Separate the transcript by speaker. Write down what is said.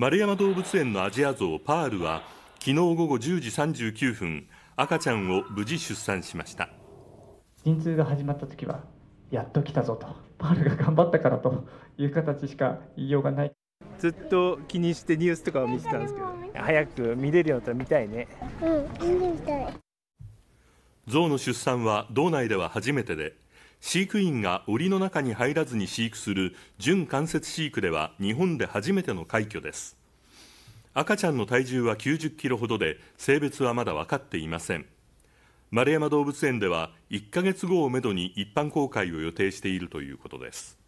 Speaker 1: 丸山動物園のアジアゾウパールは昨日午後10時39分赤ちゃんを無事出産しました。
Speaker 2: 陣痛が始まった時はやっと来たぞとパールが頑張ったからという形しか言いようがない。
Speaker 3: ずっと気にしてニュースとかを見てたんですけど早く見れるようになったら見たいね。
Speaker 4: うん見てみたい。
Speaker 1: 象の出産は道内では初めてで飼育員が檻の中に入らずに飼育する準間接飼育では日本で初めての快挙です。赤ちゃんの体重は90キロほどで性別はまだ分かっていません。丸山動物園では1ヶ月後をめどに一般公開を予定しているということです。